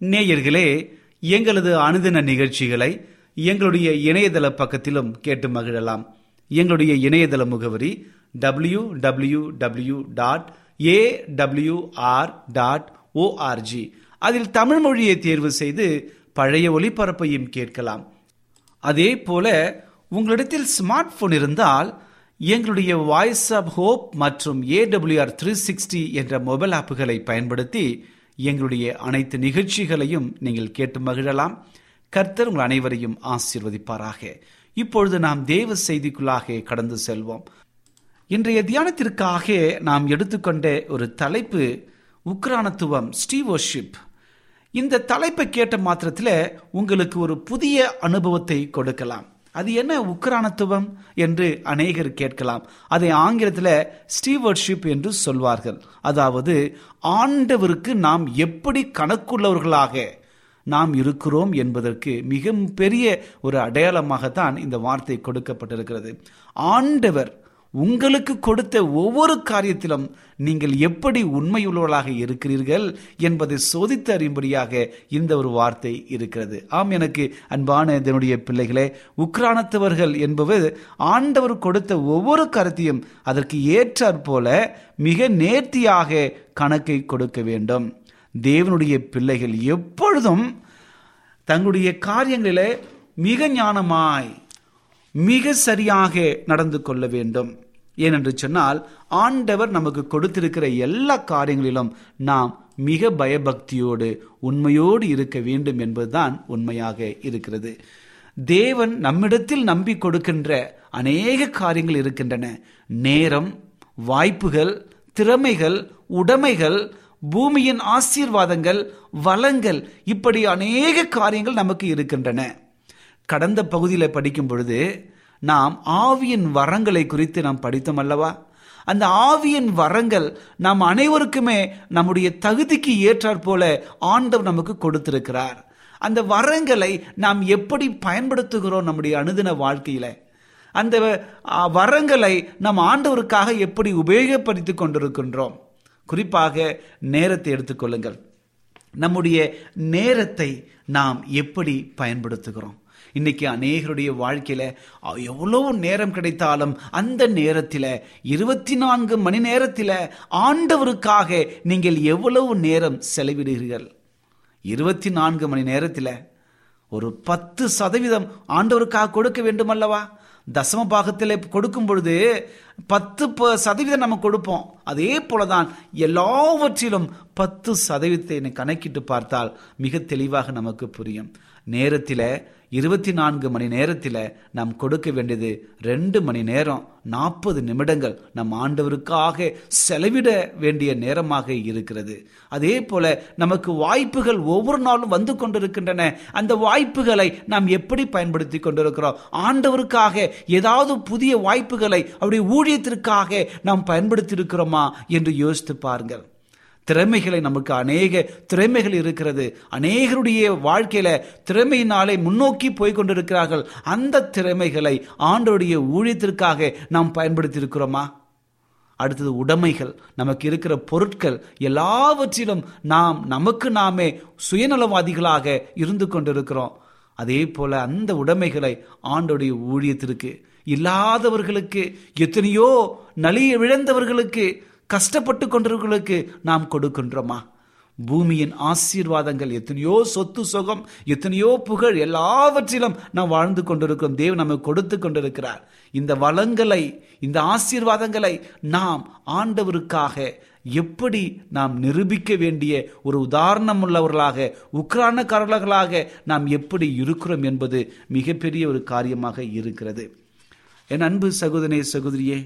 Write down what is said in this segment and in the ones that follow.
நேயர்களே எங்களது அனுதின நிகழ்ச்சிகளை எங்களுடைய இணையதள பக்கத்திலும் கேட்டு மகிழலாம். எங்களுடைய இணையதள முகவரி W W W dot A WR dot ORG அதில் தமிழ் மொழியை தேர்வு செய்து பழைய ஒளிபரப்பையும் கேட்கலாம். அதே போல உங்களிடத்தில் ஸ்மார்ட் போன் இருந்தால் எங்களுடைய வாய்ஸ் ஆப் ஹோப் மற்றும் ஏடபிள்யூஆர் த்ரீ சிக்ஸ்டி என்ற மொபைல் ஆப்புகளை பயன்படுத்தி எங்களுடைய அனைத்து நிகழ்ச்சிகளையும் நீங்கள் கேட்டு மகிழலாம். கர்த்தர் உங்கள் அனைவரையும் ஆசீர்வதிப்பாராக. இப்பொழுது நாம் தேவ செய்திக்குள்ளாக கடந்து செல்வோம். இன்றைய தியானத்திற்காக நாம் எடுத்துக்கொண்ட ஒரு தலைப்பு உக்ரானத்துவம் ஸ்டீவோஷிப் இந்த தலைப்பை கேட்ட மாத்திரத்தில் உங்களுக்கு ஒரு புதிய அனுபவத்தை கொடுக்கலாம். அது என்ன உக்ரானத்துவம் என்று அநேகர் கேட்கலாம். அதை ஆங்கிலத்தில் ஸ்டீவர்ட்ஷிப் என்று சொல்வார்கள். அதாவது ஆண்டவருக்கு நாம் எப்படி கணக்குள்ளவர்களாக நாம் இருக்கிறோம் என்பதற்கு மிக பெரிய ஒரு அடையாளமாகத்தான் இந்த வார்த்தை கொடுக்கப்பட்டிருக்கிறது. ஆண்டவர் உங்களுக்கு கொடுத்த ஒவ்வொரு காரியத்திலும் நீங்கள் எப்படி உண்மையுள்ளவர்களாக இருக்கிறீர்கள் என்பதை சோதித்து அறியும்படியாக இந்த ஒரு வார்த்தை இருக்கிறது. ஆம் எனக்கு அன்பான இதனுடைய பிள்ளைகளே உக்ரானத்தவர்கள் என்பவர் ஆண்டவர் கொடுத்த ஒவ்வொரு கருத்தையும் அதற்கு ஏற்றாற் போல மிக நேர்த்தியாக கணக்கை கொடுக்க வேண்டும். தேவனுடைய பிள்ளைகள் எப்பொழுதும் தங்களுடைய காரியங்களிலே மிக ஞானமாய் மிக சரியாக நடந்து கொள்ள வேண்டும். ஏனென்று சொன்னால் ஆண்டவர் நமக்கு கொடுத்திருக்கிற எல்லா காரியங்களிலும் நாம் மிக பயபக்தியோடு உண்மையோடு இருக்க வேண்டும் என்பதுதான் உண்மையாக இருக்கிறது. தேவன் நம்மிடத்தில் நம்பி கொடுக்கின்ற அநேக காரியங்கள் இருக்கின்றன. நேரம் வாய்ப்புகள் திறமைகள் உடைமைகள் பூமியின் ஆசீர்வாதங்கள் வளங்கள் இப்படி அநேக காரியங்கள் நமக்கு இருக்கின்றன. கடந்த பகுதியில் படிக்கும் பொழுது நாம் ஆவியின் வரங்களை குறித்து நாம் படித்தோம் அல்லவா? அந்த ஆவியின் வரங்கள் நாம் அனைவருக்குமே நம்முடைய தகுதிக்கு ஏற்றாற் போல ஆண்டவர் நமக்கு கொடுத்திருக்கிறார். அந்த வரங்களை நாம் எப்படி பயன்படுத்துகிறோம் நம்முடைய அனுதின வாழ்க்கையில? அந்த வரங்களை நம் ஆண்டவருக்காக எப்படி உபயோகப்படுத்தி கொண்டிருக்கின்றோம்? குறிப்பாக நேரத்தை எடுத்துக்கொள்ளுங்கள் நம்முடைய நேரத்தை நாம் எப்படி பயன்படுத்துகிறோம்? இன்னைக்கு அநேகருடைய வாழ்க்கையில எவ்வளோ நேரம் கிடைத்தாலும் அந்த நேரத்தில் இருபத்தி நான்கு மணி நேரத்தில் ஆண்டவருக்காக நீங்கள் எவ்வளவு நேரம் செலவிடுகிறீர்கள்? இருபத்தி நான்கு மணி நேரத்தில் ஒரு பத்து சதவீதம் ஆண்டவருக்காக கொடுக்க வேண்டும் அல்லவா? தசம பாகத்தில் கொடுக்கும் பொழுது பத்து சதவீதம் நம்ம கொடுப்போம். அதே போலதான் எல்லாவற்றிலும் பத்து சதவீதத்தை கணக்கிட்டு பார்த்தால் மிக தெளிவாக நமக்கு புரியும். நேரத்தில் இருபத்தி நான்கு மணி நேரத்தில் நாம் கொடுக்க வேண்டியது ரெண்டு மணி நேரம் நாற்பது நிமிடங்கள் நம் ஆண்டவருக்காக செலவிட வேண்டிய நேரமாக இருக்கிறது. அதே போல நமக்கு வாய்ப்புகள் ஒவ்வொரு நாளும் வந்து கொண்டிருக்கின்றன. அந்த வாய்ப்புகளை நாம் எப்படி பயன்படுத்தி கொண்டிருக்கிறோம்? ஆண்டவருக்காக ஏதாவது புதிய வாய்ப்புகளை அவருடைய ஊழியத்திற்காக நாம் பயன்படுத்தி இருக்கிறோமா என்று யோசித்து பாருங்கள். திறமைகளை நமக்கு அநேக திறமைகள் இருக்கிறது. அநேகருடைய வாழ்க்கையில திறமையினாலே முன்னோக்கி போய் கொண்டிருக்கிறார்கள். அந்த திறமைகளை ஆண்டோடைய ஊழியத்திற்காக நாம் பயன்படுத்தி இருக்கிறோமா அடுத்தது உடைமைகள். நமக்கு இருக்கிற பொருட்கள் எல்லாவற்றிலும் நாம் நமக்கு நாமே சுயநலவாதிகளாக இருந்து கொண்டிருக்கிறோம். அதே போல அந்த உடைமைகளை ஆண்டோடைய ஊழியத்திற்கு இல்லாதவர்களுக்கு எத்தனையோ நலிய விழுந்தவர்களுக்கு கஷ்டப்பட்டு கொண்டவர்களுக்கு நாம் கொடுக்கின்றோமா? பூமியின் ஆசீர்வாதங்கள் எத்தனையோ சொத்து சுகம் எத்தனையோ புகழ் எல்லாவற்றிலும் நாம் வாழ்ந்து கொண்டிருக்கிறோம். தேவன் நமக்கு கொடுத்து கொண்டிருக்கிறார். இந்த வளங்களை இந்த ஆசீர்வாதங்களை நாம் ஆண்டவருக்காக எப்படி நாம் நிரூபிக்க வேண்டிய ஒரு உதாரணம் உள்ளவர்களாக உக்ரானக்காரர்களாக நாம் எப்படி இருக்கிறோம் என்பது மிகப்பெரிய ஒரு காரியமாக இருக்கிறது. என் அன்பு சகோதரே சகோதரியே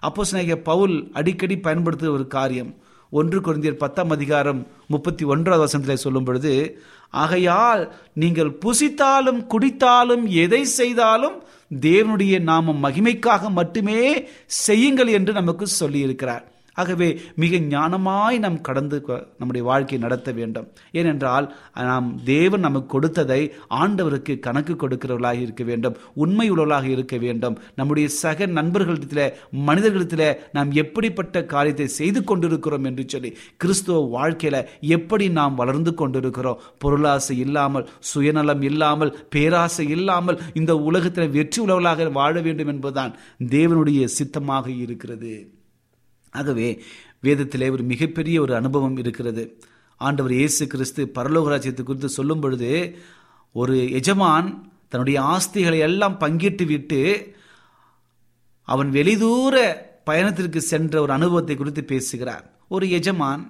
அப்போ பவுல் அடிக்கடி பயன்படுத்துகிற ஒரு காரியம். ஒன்று குழந்தையர் பத்தாம் அதிகாரம் முப்பத்தி ஒன்றாவது வசனத்தில் சொல்லும் பொழுது ஆகையால் நீங்கள் புசித்தாலும் குடித்தாலும் எதை செய்தாலும் தேவனுடைய நாமம் மகிமைக்காக மட்டுமே செய்யுங்கள் என்று நமக்கு சொல்லியிருக்கிறார். ஆகவே மிக ஞானமாய் நாம் கடந்து நம்முடைய வாழ்க்கையை நடத்த வேண்டும். ஏனென்றால் நாம் தேவன் நமக்கு கொடுத்ததை ஆண்டவருக்கு கணக்கு கொடுக்கிறவர்களாக இருக்க வேண்டும் உண்மை உள்ளவர்களாக இருக்க வேண்டும். நம்முடைய சக நண்பர்களிடத்தில் மனிதர்களிடத்தில் நாம் எப்படிப்பட்ட காரியத்தை செய்து கொண்டிருக்கிறோம் என்று சொல்லி கிறிஸ்துவ வாழ்க்கையில எப்படி நாம் வளர்ந்து கொண்டிருக்கிறோம்? பொருளாசை இல்லாமல் சுயநலம் இல்லாமல் பேராசை இல்லாமல் இந்த உலகத்தில் வெற்றி உலகளாக வாழ வேண்டும் என்பதுதான் தேவனுடைய சித்தமாக இருக்கிறது. ஆகவே வேதத்திலே ஒரு மிகப்பெரிய ஒரு அனுபவம் இருக்கிறது. ஆண்டவர் இயேசு கிறிஸ்து பரலோக ராஜ்யத்தை குறித்து சொல்லும் பொழுது ஒரு எஜமான் தன்னுடைய ஆஸ்திகளை எல்லாம் பங்கிட்டு விட்டு அவன் வெளிதூர பயணத்திற்கு சென்ற ஒரு அனுபவத்தை குறித்து பேசுகிறார். ஒரு எஜமான்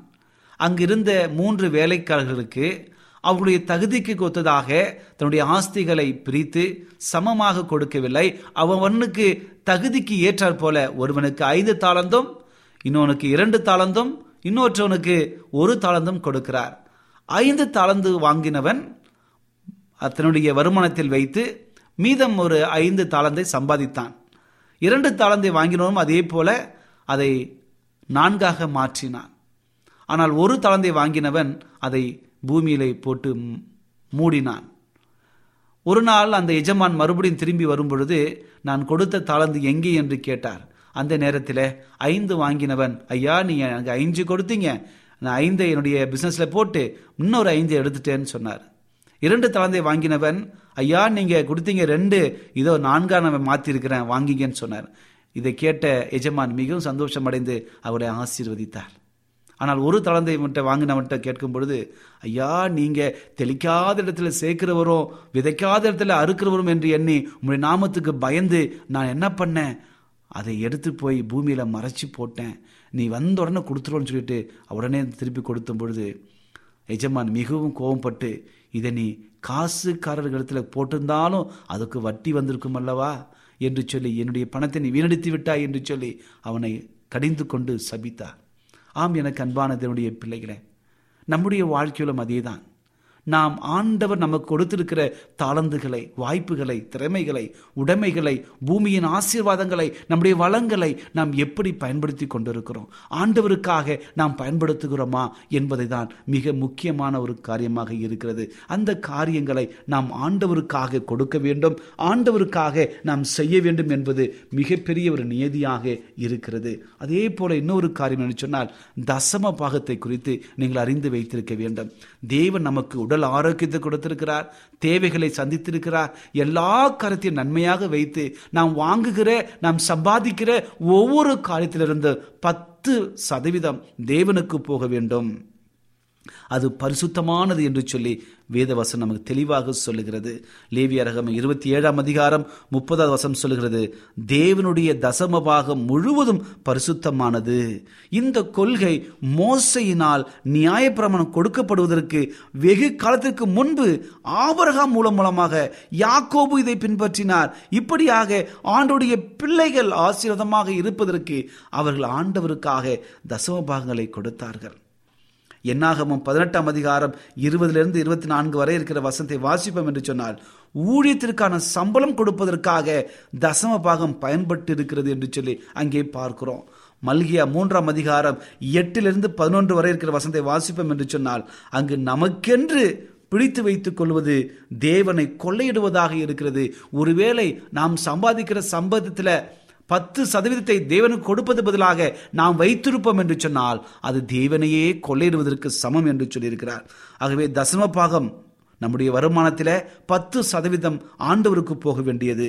அங்கிருந்த மூன்று வேலைக்காரர்களுக்கு அவருடைய தகுதிக்கு கொத்ததாக தன்னுடைய ஆஸ்திகளை பிரித்து சமமாக கொடுக்கவில்லை. அவனுக்கு தகுதிக்கு ஏற்றாற் போல ஒருவனுக்கு ஐந்து தாளந்தும் இன்னொனுக்கு இரண்டு தாளந்தும் இன்னொற்றவனுக்கு ஒரு தாளந்தும் கொடுக்கிறார். ஐந்து தாளந்து வாங்கினவன் தன்னுடைய வருமானத்தில் வைத்து மீதம் ஒரு ஐந்து தாளந்தை சம்பாதித்தான். இரண்டு தாளந்தை வாங்கினவனும் அதே போல அதை நான்காக மாற்றினான். ஆனால் ஒரு தாளந்தை வாங்கினவன் அதை பூமியிலே போட்டு மூடினான். ஒரு நாள் அந்த எஜமான் மறுபடியும் திரும்பி வரும்பொழுது நான் கொடுத்த தாளந்து எங்கே? என்று கேட்டார். அந்த நேரத்தில் ஐந்து வாங்கினவன் ஐயா நீங்கள் எனக்கு ஐந்து கொடுத்தீங்க. நான் ஐந்தை என்னுடைய பிஸ்னஸில் போட்டு இன்னொரு ஐந்து எடுத்துட்டேன்னு சொன்னார். இரண்டு தாளந்தை வாங்கினவன் ஐயா நீங்கள் கொடுத்தீங்க ரெண்டு. இதோ நான்கா நான் வாங்கிங்கன்னு சொன்னார். இதை கேட்ட எஜமான் மிகவும் சந்தோஷம் அடைந்து அவரை ஆசீர்வதித்தார். ஆனால் ஒரு தளந்தை மட்டும் வாங்கினவன்ட்ட கேட்கும் பொழுது ஐயா நீங்கள் தெளிக்காத இடத்துல சேர்க்கிறவரும் விதைக்காத இடத்துல அறுக்கிறவரும் என்று எண்ணி உங்களுடைய நாமத்துக்கு பயந்து நான் என்ன பண்ணேன்? அதை எடுத்து போய் பூமியில் மறைச்சி போட்டேன். நீ வந்த உடனே கொடுத்துருவோன்னு சொல்லிட்டு உடனே திருப்பி கொடுத்த பொழுது எஜமான் மிகவும் கோபப்பட்டு இதை நீ காசுக்காரர்களிடத்தில் போட்டிருந்தாலும் அதுக்கு வட்டி வந்திருக்கும் அல்லவா? என்று சொல்லி என்னுடைய பணத்தை நீ வீணடித்து விட்டாய் என்று சொல்லி அவனை கடிந்து கொண்டு சபித்தார். ஆம் எனக்கு அன்பானதனுடைய பிள்ளைகளை பிள்ளைகளே நம்முடைய வாழ்க்கையிலும் அதே தான் நாம் ஆண்டவர் நமக்கு கொடுத்திருக்கிற தாளந்துகளை வாய்ப்புகளை திறமைகளை உடைமைகளை பூமியின் ஆசீர்வாதங்களை நம்முடைய வளங்களை நாம் எப்படி பயன்படுத்தி கொண்டிருக்கிறோம்? ஆண்டவருக்காக நாம் பயன்படுத்துகிறோமா என்பதை தான் மிக முக்கியமான ஒரு காரியமாக இருக்கிறது. அந்த காரியங்களை நாம் ஆண்டவருக்காக கொடுக்க வேண்டும். ஆண்டவருக்காக நாம் செய்ய வேண்டும் என்பது மிகப்பெரிய ஒரு நியதியாக இருக்கிறது. அதே போல இன்னொரு காரியம் என்று சொன்னால் தசம பாகத்தை குறித்து நீங்கள் அறிந்து வைத்திருக்க வேண்டும். தேவன் நமக்கு உடல் ஆரோக்கியத்தை கொடுத்திருக்கிறார் தேவைகளை சந்தித்திருக்கிறார். எல்லா கருத்தையும் நன்மையாக வைத்து நாம் வாங்குகிற நாம் சம்பாதிக்கிற ஒவ்வொரு காரியத்திலிருந்து பத்து சதவீதம் தேவனுக்கு போக வேண்டும். அது பரிசுத்தமானது என்று சொல்லி வேதவசம் நமக்கு தெளிவாக சொல்லுகிறது. லேவியரகம் இருபத்தி ஏழாம் அதிகாரம் முப்பதாவது வசனம் சொல்லுகிறது தேவனுடைய தசம பாகம் முழுவதும் பரிசுத்தமானது. இந்த கொள்கை மோசையினால் நியாயப்பிரமாணம் கொடுக்கப்படுவதற்கு வெகு காலத்திற்கு முன்பு ஆபரகாம் மூலம் மூலமாக யாக்கோபு இதை பின்பற்றினார். இப்படியாக ஆண்டுடைய பிள்ளைகள் ஆசீர்வாதமாக இருப்பதற்கு அவர்கள் ஆண்டவருக்காக தசம பாகங்களை கொடுத்தார்கள். என்னாகமும் பதினெட்டாம் அதிகாரம் இருபதிலிருந்து இருபத்தி நான்கு வரை இருக்கிற வசனத்தை வாசிப்போம் என்று சொன்னால் ஊழியத்திற்கான சம்பளம் கொடுப்பதற்காக தசம பாகம் பயன்பட்டு இருக்கிறது என்று சொல்லி அங்கே பார்க்கிறோம். மல்கியா மூன்றாம் அதிகாரம் எட்டிலிருந்து பதினொன்று வரை இருக்கிற வசனத்தை வாசிப்போம் என்று சொன்னால் அங்கு நமக்கென்று பிடித்து வைத்துக் கொள்வது தேவனை கொள்ளையிடுவதாக இருக்கிறது. ஒருவேளை நாம் சம்பாதிக்கிற சம்பதத்தில் பத்து சதவீதத்தை தேவனுக்கு கொடுப்பது பதிலாக நாம் வைத்திருப்போம் என்று சொன்னால் அது தேவனையே கொள்ளையிடுவதற்கு சமம் என்று சொல்லியிருக்கிறார். ஆகவே தசம பாகம் நம்முடைய வருமானத்தில் பத்து சதவீதம் ஆண்டவருக்கு போக வேண்டியது.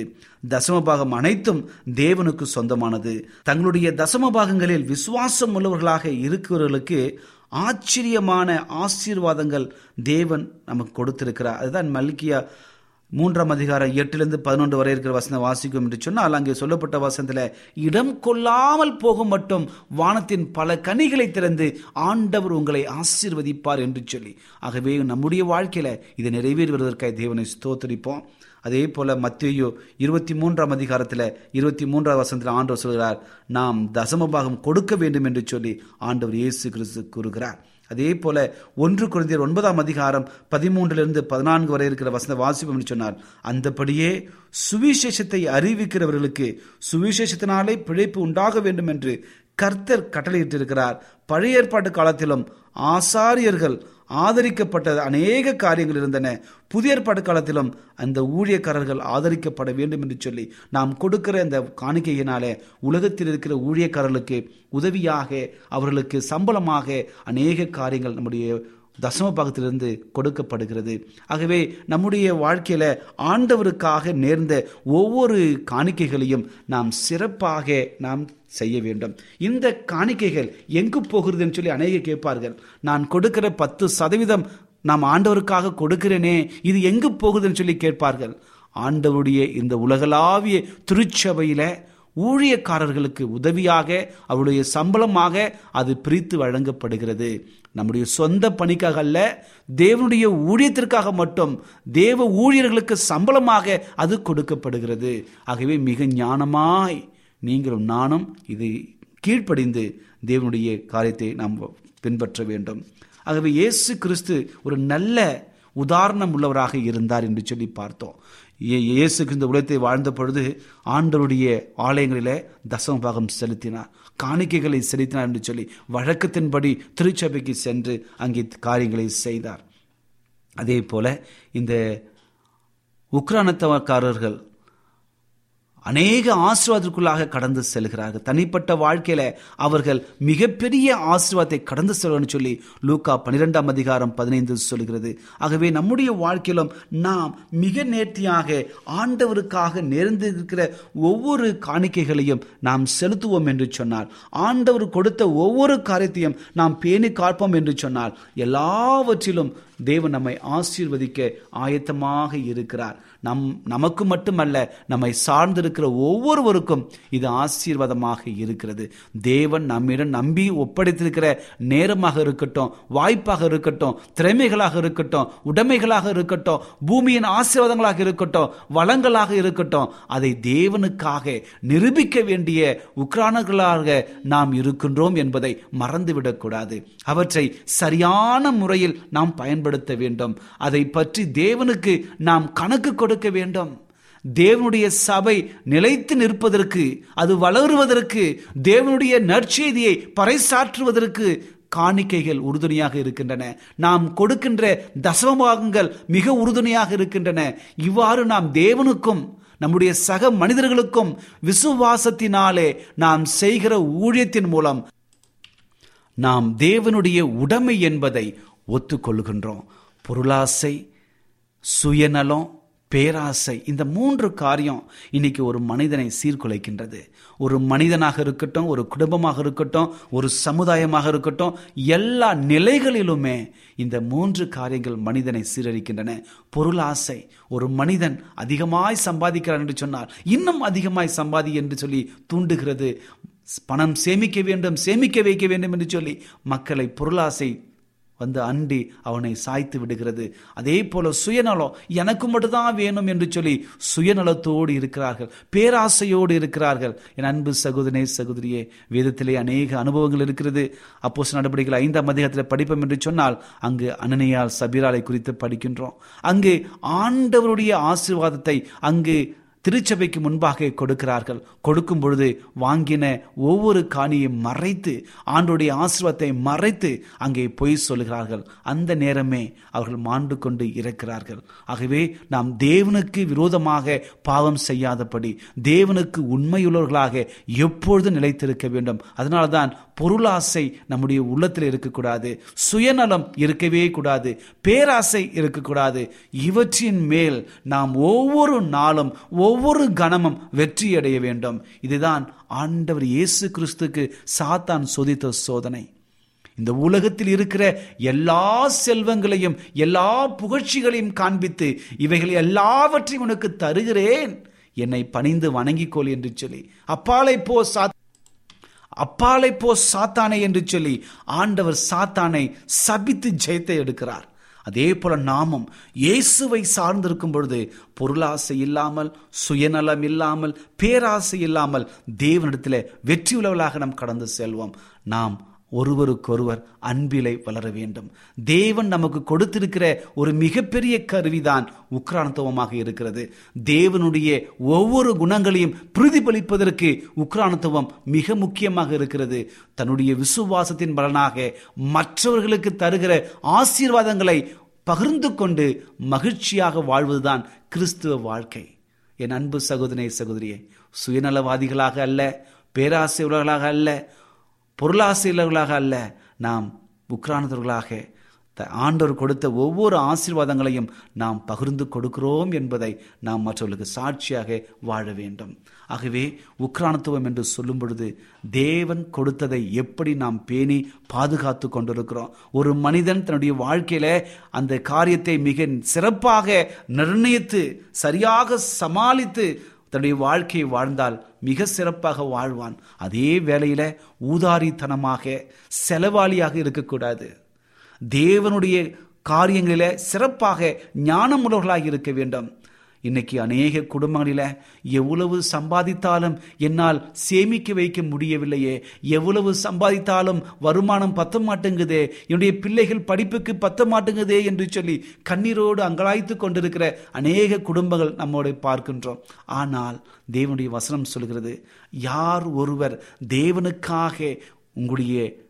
தசம பாகம் அனைத்தும் தேவனுக்கு சொந்தமானது. தங்களுடைய தசம பாகங்களில் விசுவாசம் உள்ளவர்களாக இருக்கிறவர்களுக்கு ஆச்சரியமான ஆசீர்வாதங்கள் தேவன் நமக்கு கொடுத்திருக்கிறார். அதுதான் மல்கியா மூன்றாம் அதிகாரம் எட்டிலிருந்து பதினொன்று வரை இருக்கிற வசனம் வாசிக்கும் என்று சொன்னால் அங்கே சொல்லப்பட்ட வசனத்தில் இடம் கொள்ளாமல் போகும் மட்டும் வானத்தின் பல கனிகளை திறந்து ஆண்டவர் உங்களை ஆசீர்வதிப்பார் என்று சொல்லி. ஆகவே நம்முடைய வாழ்க்கையில இது நிறைவேறுவதற்காக தேவனை ஸ்தோத்தரிப்போம். அதே போல மத்தியோ இருபத்தி மூன்றாம் அதிகாரத்தில் இருபத்தி மூன்றாம் வசனத்தில் ஆண்டவர் சொல்கிறார் நாம் தசமபாகம் கொடுக்க வேண்டும் என்று சொல்லி ஆண்டவர் இயேசு கிறிஸ்து கூறுகிறார். அதே போல ஒன்று குழந்தையர் ஒன்பதாம் அதிகாரம் பதிமூன்றிலிருந்து பதினான்கு வரை இருக்கிற வசன வாசிப்பு சொன்னார். அந்தபடியே சுவிசேஷத்தை அறிவிக்கிறவர்களுக்கு சுவிசேஷத்தினாலே பிழைப்பு உண்டாக வேண்டும் என்று கர்த்தர் கட்டளையிட்டிருக்கிறார். பழைய ஏற்பாட்டு காலத்திலும் ஆசாரியர்கள் ஆதரிக்கப்பட்ட அநேக காரியங்கள் இருந்தன. புதிய ஏற்பாடு காலத்திலும் அந்த ஊழியக்காரர்கள் ஆதரிக்கப்பட வேண்டும் என்று சொல்லி நாம் கொடுக்கிற அந்த காணிக்கையினாலே உலகத்தில் இருக்கிற ஊழியக்காரர்களுக்கு உதவியாக அவர்களுக்கு சம்பளமாக அநேக காரியங்கள் நம்முடைய தசம பாகத்திலிருந்து கொடுக்கப்படுகிறது. ஆகவே நம்முடைய வாழ்க்கையில ஆண்டவருக்காக நேர்ந்த ஒவ்வொரு காணிக்கைகளையும் நாம் சிறப்பாக நாம் செய்ய வேண்டும். இந்த காணிக்கைகள் எங்கு போகிறதுன்னு சொல்லி அநேக கேட்பார்கள். நான் கொடுக்கிற பத்து சதவீதம் நாம் ஆண்டவருக்காக கொடுக்கிறேனே இது எங்கு போகுதுன்னு சொல்லி கேட்பார்கள். ஆண்டவருடைய இந்த உலகளாவிய திருச்சபையில ஊழியக்காரர்களுக்கு உதவியாக அவருடைய சம்பளமாக அது பிரித்து வழங்கப்படுகிறது. நம்முடைய சொந்த பணிக்காக அல்ல தேவனுடைய ஊழியத்திற்காக மட்டும் தேவ ஊழியர்களுக்கு சம்பளமாக அது கொடுக்கப்படுகிறது. ஆகவே மிக ஞானமாய் நீங்களும் நானும் இது கீழ்ப்படிந்து தேவனுடைய காரியத்தை நாம் பின்பற்ற வேண்டும். ஆகவே இயேசு கிறிஸ்து ஒரு நல்ல உதாரணம் உள்ளவராக இருந்தார் என்று சொல்லி பார்த்தோம். இயேசு இந்த உலகத்தை வாழ்ந்த பொழுது ஆண்டருடைய ஆலயங்களிலே தசம பாகம் செலுத்தினார். காணிக்கைகளை செலுத்தினார் என்று சொல்லி வழக்கத்தின்படி திருச்சபைக்கு சென்று அங்கே காரியங்களை செய்தார். அதே போல இந்த உக்ரானத்தவக்காரர்கள் அநேக ஆசீர்வாதத்திற்குள்ளாக கடந்து செல்கிறார்கள். தனிப்பட்ட வாழ்க்கையில அவர்கள் மிகப்பெரிய ஆசீர்வாதத்தை கடந்து செல்வன்னு சொல்லி லூக்கா பனிரெண்டாம் அதிகாரம் பதினைந்து சொல்கிறது. ஆகவே நம்முடைய வாழ்க்கையிலும் நாம் மிக நேர்த்தியாக ஆண்டவருக்காக நேர்ந்து இருக்கிற ஒவ்வொரு காணிக்கைகளையும் நாம் செலுத்துவோம் என்று சொன்னார். ஆண்டவர் கொடுத்த ஒவ்வொரு காரியத்தையும் நாம் பேணி காப்போம் என்று சொன்னால் எல்லாவற்றிலும் தேவன் நம்மை ஆசீர்வதிக்க ஆயத்தமாக இருக்கிறார். நம் நமக்கு மட்டுமல்ல நம்மை சார்ந்திருக்கிற ஒவ்வொருவருக்கும் இது ஆசீர்வாதமாக இருக்கிறது. தேவன் நம்மிடம் நம்பி ஒப்படைத்திருக்கிற நேரமாக இருக்கட்டும் வாய்ப்பாக இருக்கட்டும் திறமைகளாக இருக்கட்டும் உடைமைகளாக இருக்கட்டும் பூமியின் ஆசீர்வாதங்களாக இருக்கட்டும் வளங்களாக இருக்கட்டும் அதை தேவனுக்காக நிரூபிக்க வேண்டிய உக்ரானர்களாக நாம் இருக்கின்றோம் என்பதை மறந்துவிடக்கூடாது. அவற்றை சரியான முறையில் நாம் பயன்படுத்த வேண்டும். அதை பற்றி தேவனுக்கு நாம் கணக்கு கொடுக்க வேண்டும். தேவனுடைய சபை நிலைத்து நிற்பதற்கு அது வளருவதற்கு தேவனுடைய நற்செய்தியை பறைசாற்றுவதற்கு காணிக்கைகள் உறுதுணையாக இருக்கின்றன. நாம் கொடுக்கின்ற தசமபாகங்கள் மிக உறுதுணையாக இருக்கின்றன. இவ்வாறு நாம் தேவனுக்கும் நம்முடைய சக மனிதர்களுக்கும் விசுவாசத்தினாலே நாம் செய்கிற ஊழியத்தின் மூலம் நாம் தேவனுடைய உடைமை என்பதை ஒத்துக்கொள்கின்றோம் பொருளாசை சுயநலம் பேராசை இந்த மூன்று காரியம் இன்னைக்கு ஒரு மனிதனை சீர்குலைக்கின்றது. ஒரு மனிதனாக இருக்கட்டும் ஒரு குடும்பமாக இருக்கட்டும் ஒரு சமுதாயமாக இருக்கட்டும் எல்லா நிலைகளிலுமே இந்த மூன்று காரியங்கள் மனிதனை சீரழிக்கின்றன. பொருளாசை ஒரு மனிதன் அதிகமாய் சம்பாதிக்கிறான் என்று சொன்னால் இன்னும் அதிகமாய் சம்பாதி என்று சொல்லி தூண்டுகிறது. பணம் சேமிக்க வேண்டும் சேமிக்க வைக்க வேண்டும் என்று சொல்லி மக்களை பொருளாசை வந்து அண்டி அவனை சாய்த்து விடுகிறது. அதே போல சுயநலம் எனக்கு மட்டும்தான் வேணும் என்று சொல்லி சுயநலத்தோடு இருக்கிறார்கள். பேராசையோடு இருக்கிறார்கள். என் அன்பு சகோதரனே சகோதரியே வேதத்திலே அநேக அனுபவங்கள் இருக்கிறது. அப்போஸ் நடவடிக்கைகள் ஐந்தாம் அதிகாரத்தில் படிப்போம் என்று சொன்னால் அங்கு அனனையால் சபீராலை குறித்து படிக்கின்றோம். அங்கு ஆண்டவருடைய ஆசீர்வாதத்தை அங்கு திருச்சபைக்கு முன்பாக கொடுக்கிறார்கள். கொடுக்கும் பொழுது வாங்கின ஒவ்வொரு காணியை மறைத்து ஆண்டுடைய ஆசிர்வத்தை மறைத்து அங்கே பொய் சொல்கிறார்கள். அந்த நேரமே அவர்கள் மாண்டு கொண்டு இறக்கிறார்கள். ஆகவே நாம் தேவனுக்கு விரோதமாக பாவம் செய்யாதபடி தேவனுக்கு உண்மையுள்ளவர்களாக எப்பொழுதும் நிலைத்திருக்க வேண்டும். அதனால்தான் பொருளாசை நம்முடைய உள்ளத்தில் இருக்கக்கூடாது சுயநலம் இருக்கவே கூடாது பேராசை இருக்கக்கூடாது. இவற்றின் மேல் நாம் ஒவ்வொரு நாளும் ஒவ்வொரு கணமும் வெற்றி அடைய வேண்டும். இதுதான் ஆண்டவர் இயேசு கிறிஸ்துக்கு சாத்தான் சோதித்த சோதனை. இந்த உலகத்தில் இருக்கிற எல்லா செல்வங்களையும் எல்லா புகழ்ச்சிகளையும் காண்பித்து இவைகளை எல்லாவற்றையும் உனக்கு தருகிறேன். என்னை பணிந்து வணங்கிக்கொள் என்று சொல்லி அப்பாலை போ சாத் அப்பாலை போ சாத்தானை என்று சொல்லி ஆண்டவர் சாத்தானை சபித்து ஜெயத்தை எடுக்கிறார். அதே போல நாமும் இயேசுவை சார்ந்திருக்கும் பொழுது பொருளாசை இல்லாமல் சுயநலம் இல்லாமல் பேராசை இல்லாமல் தேவனிடத்தில் வெற்றி உள்ளவர்களாக நாம் கடந்து செல்வோம். நாம் ஒருவருக்கொருவர் அன்பிலை வளர வேண்டும். தேவன் நமக்கு கொடுத்திருக்கிற ஒரு மிகப்பெரிய கருவிதான் உக்ரானத்துவமாக இருக்கிறது. தேவனுடைய ஒவ்வொரு குணங்களையும் பிரதிபலிப்பதற்கு உக்ரானத்துவம் மிக முக்கியமாக இருக்கிறது. தன்னுடைய விசுவாசத்தின் பலனாக மற்றவர்களுக்கு தருகிற ஆசீர்வாதங்களை பகிர்ந்து கொண்டு மகிழ்ச்சியாக வாழ்வதுதான் கிறிஸ்துவ வாழ்க்கை. என் அன்பு சகோதரே சகோதரியே சுயநலவாதிகளாக அல்ல பேராசை அல்ல பொருளாசிரியர்களாக அல்ல நாம் உக்ரானதர்களாக த- ஆண்டவர் கொடுத்த ஒவ்வொரு ஆசீர்வாதங்களையும் நாம் பகிர்ந்து கொடுக்கிறோம் என்பதை நாம் மற்றவர்களுக்கு சாட்சியாக வாழ வேண்டும். ஆகவே உக்ரானத்துவம் என்று சொல்லும் பொழுது தேவன் கொடுத்ததை எப்படி நாம் பேணி பாதுகாத்து கொண்டிருக்கிறோம்? ஒரு மனிதன் தன்னுடைய வாழ்க்கையில அந்த காரியத்தை மிக சிறப்பாக நிர்ணயித்து சரியாக சமாளித்து தன்னுடைய வாழ்க்கையை வாழ்ந்தால் மிக சிறப்பாக வாழ்வான். அதே வேளையில் ஊதாரித்தனமாக செலவாளியாக இருக்கக்கூடாது. தேவனுடைய காரியங்களில் சிறப்பாக ஞானமுள்ளவர்களாக இருக்க வேண்டும். இன்னைக்கு அநேக குடும்பங்களில எவ்வளவு சம்பாதித்தாலும் என்னால் சேமிக்க வைக்க முடியவில்லையே. எவ்வளவு சம்பாதித்தாலும் வருமானம் பத்த மாட்டேங்குதே. என்னுடைய பிள்ளைகள் படிப்புக்கு பத்த மாட்டேங்குதே என்று சொல்லி கண்ணீரோடு அங்கலாய்த்து கொண்டிருக்கிற அநேக குடும்பங்கள் நம்மோடு பார்க்கின்றோம். ஆனால் தேவனுடைய வசனம் சொல்கிறது யார் ஒருவர் தேவனுக்காக உங்களுடைய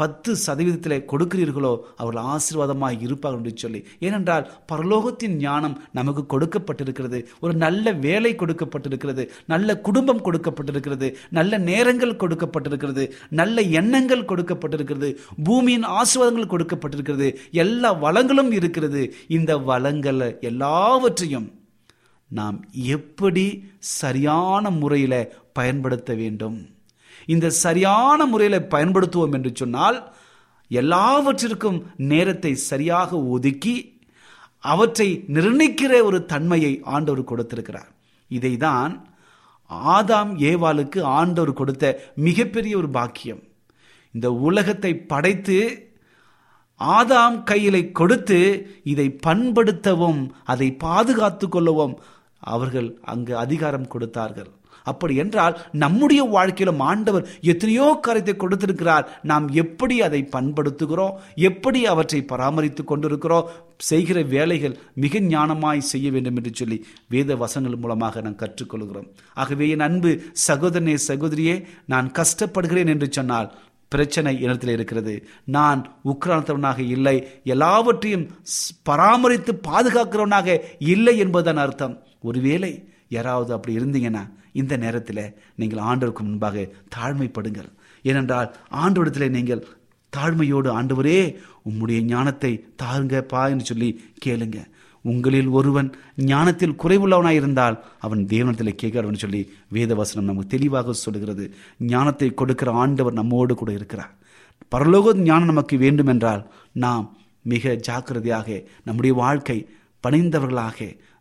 பத்து சதவீதத்தில் கொடுக்கிறீர்களோ அவர்கள் ஆசீர்வாதமாக இருப்பார்கள் என்று சொல்லி. ஏனென்றால் பரலோகத்தின் ஞானம் நமக்கு கொடுக்கப்பட்டிருக்கிறது. ஒரு நல்ல வேலை கொடுக்கப்பட்டிருக்கிறது. நல்ல குடும்பம் கொடுக்கப்பட்டிருக்கிறது. நல்ல நேரங்கள் கொடுக்கப்பட்டிருக்கிறது. நல்ல எண்ணங்கள் கொடுக்கப்பட்டிருக்கிறது. பூமியின் ஆசீர்வாதங்கள் கொடுக்கப்பட்டிருக்கிறது. எல்லா வளங்களும் இருக்கிறது. இந்த வளங்களை எல்லாவற்றையும் நாம் எப்படி சரியான முறையில் பயன்படுத்த வேண்டும்? இந்த சரியான முறையில் பயன்படுத்துவோம் என்று சொன்னால் எல்லாவற்றிற்கும் நேரத்தை சரியாக ஒதுக்கி அவற்றை நிர்ணயிக்கிற ஒரு தன்மையை ஆண்டவர் கொடுத்திருக்கிறார். இதைதான் ஆதாம் ஏவாளுக்கு ஆண்டவர் கொடுத்த மிகப்பெரிய ஒரு பாக்கியம். இந்த உலகத்தை படைத்து ஆதாம் கையிலை கொடுத்து இதை பண்படுத்தவும் அதை பாதுகாத்து கொள்ளவும் அவர்கள் அங்கு அதிகாரம் கொடுத்தார்கள். அப்படி என்றால் நம்முடைய வாழ்க்கையிலும் ஆண்டவர் எத்தனையோ கருத்தை கொடுத்திருக்கிறார். நாம் எப்படி அதை பண்படுத்துகிறோம்? எப்படி அவற்றை பராமரித்துக் கொண்டிருக்கிறோம்? செய்கிற வேலைகள் மிக ஞானமாய் செய்ய வேண்டும் என்று சொல்லி வேத வசங்கள் மூலமாக நாம் கற்றுக்கொள்கிறோம். ஆகவே என் அன்பு சகோதரனே சகோதரியே நான் கஷ்டப்படுகிறேன் என்று சொன்னால் பிரச்சனை இனத்தில் இருக்கிறது. நான் உக்ரானத்தவனாக இல்லை. எல்லாவற்றையும் பராமரித்து பாதுகாக்கிறவனாக இல்லை என்பதுதான் அர்த்தம். ஒருவேளை யாராவது அப்படி இருந்தீங்கன்னா இந்த நேரத்தில் நீங்கள் ஆண்டவருக்கு முன்பாக தாழ்மைப்படுங்கள். ஏனென்றால் ஆண்டவரிடத்தில் நீங்கள் தாழ்மையோடு ஆண்டவரே உம்முடைய ஞானத்தை தாருங்கப்பா என்று சொல்லி கேளுங்க. உங்களில் ஒருவன் ஞானத்தில் குறைவுள்ளவனாக இருந்தால் அவன் தேவனத்தில் கேட்கிறவன் சொல்லி வேதவசனம் நமக்கு தெளிவாக சொல்கிறது ஞானத்தை கொடுக்கிற ஆண்டவர் நம்மோடு கூட இருக்கிறார். பரலோக ஞானம் நமக்கு வேண்டும் என்றால் நாம் மிக ஜாக்கிரதையாக நம்முடைய வாழ்க்கை பணிந்தவர்களாக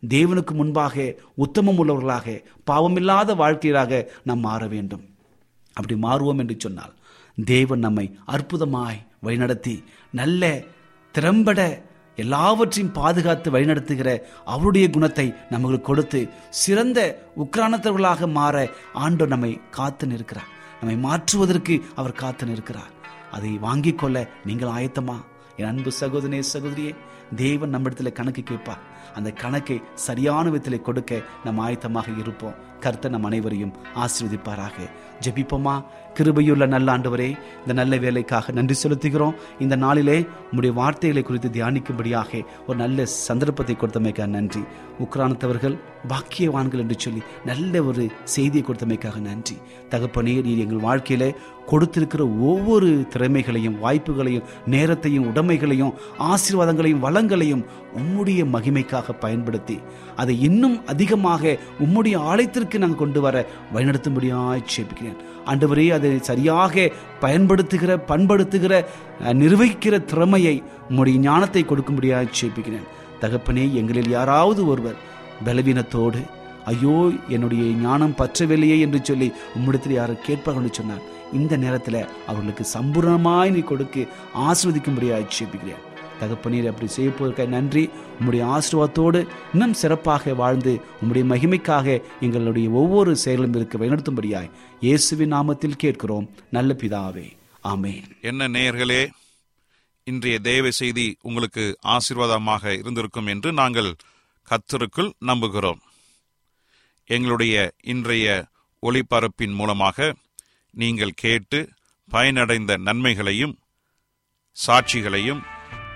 தேவனுக்கு முன்பாக உத்தமம் உள்ளவர்களாக பாவமில்லாத வாழ்க்கையாக நாம் மாற வேண்டும். அப்படி மாறுவோம் என்று சொன்னால் தேவன் நம்மை அற்புதமாய் வழிநடத்தி நல்ல திறம்பட எல்லாவற்றையும் பாதுகாத்து வழிநடத்துகிற அவருடைய குணத்தை நமக்கு கொடுத்து சிறந்த உக்ரானத்தவர்களாக மாற ஆண்டவர் நம்மை காத்து நிற்கிறார். நம்மை மாற்றுவதற்கு அவர் காத்து நிற்கிறார். அதை வாங்கிக் கொள்ள நீங்கள் ஆயத்தமா? என் அன்பு சகோதரே சகோதரியே தேவன் நம்மிடத்தில் கணக்கு கேட்பார். அந்த கணக்கை சரியான விதத்தில் கொடுக்க நம் ஆயத்தமாக இருப்போம். கர்த்த நம் அனைவரையும் ஆசீர்வதிப்பாராக. ஜெபிப்போமா? கிருபையுள்ள நல்ல ஆண்டவரே இந்த நல்ல வேலைக்காக நன்றி செலுத்துகிறோம். இந்த நாளிலே உம்முடைய வார்த்தைகளை குறித்து தியானிக்கும்படியாக ஒரு நல்ல சந்தர்ப்பத்தை கொடுத்தமைக்காக நன்றி. உக்ரானத்தவர்கள் பாக்கியவான்கள் என்று சொல்லி நல்ல ஒரு செய்தியை கொடுத்தமைக்காக நன்றி. தகப்பனே நீர் எங்கள் வாழ்க்கையில கொடுத்திருக்கிற ஒவ்வொரு திறமைகளையும் வாய்ப்புகளையும் நேரத்தையும் உடைமைகளையும் ஆசீர்வாதங்களையும் வளங்களையும் உம்முடைய மகிமைக்காக பயன்படுத்தி அதை இன்னும் அதிகமாக உம்முடைய ஆலயத்திற்கு நாங்கள் கொண்டு வர வழிநடத்தும்படியாய் சேப்பிக்கிறேன் ஆண்டவரே அதை சரியாக பயன்படுத்துகிற பண்படுத்துகிற நிர்வகிக்கிற திறமையை உம்முடைய ஞானத்தை கொடுக்கும்படியாக சேப்பிக்கிறேன் தகப்பனே எங்களில் யாராவது ஒருவர் பலவீனத்தோடு ஐயோ என்னுடைய ஞானம் பற்றவில்லையே என்று சொல்லி உம்மிடத்தில் யாரும் கேட்பார்கள் சொன்னார் இந்த நேரத்தில் அவர்களுக்கு சம்பூர்ணமாய் நீ கொடுக்க ஆஸ்வதிக்கும்படியாக ஆட்சேபிக்கிறேன் தகப்பனீர் அப்படி செய்ய நன்றி. உம்முடைய ஆசீர்வாதத்தோடு இன்னும் சிறப்பாக வாழ்ந்து உம்முடைய மகிமைக்காக எங்களுடைய ஒவ்வொரு செயலும் இருக்க வழிநடத்தும்படியாய் இயேசுவின் நாமத்தில் கேட்கிறோம். நல்ல பிதாவே. ஆமேன். என்ன நேயர்களே இன்றைய தேவ செய்தி உங்களுக்கு ஆசீர்வாதமாக இருந்திருக்கும் என்று நாங்கள் கத்தருக்குள் நம்புகிறோம். எங்களுடைய இன்றைய ஒளிபரப்பின் மூலமாக நீங்கள் கேட்டு பயனடைந்த நன்மைகளையும் சாட்சிகளையும்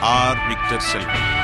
R. Victor Selvam.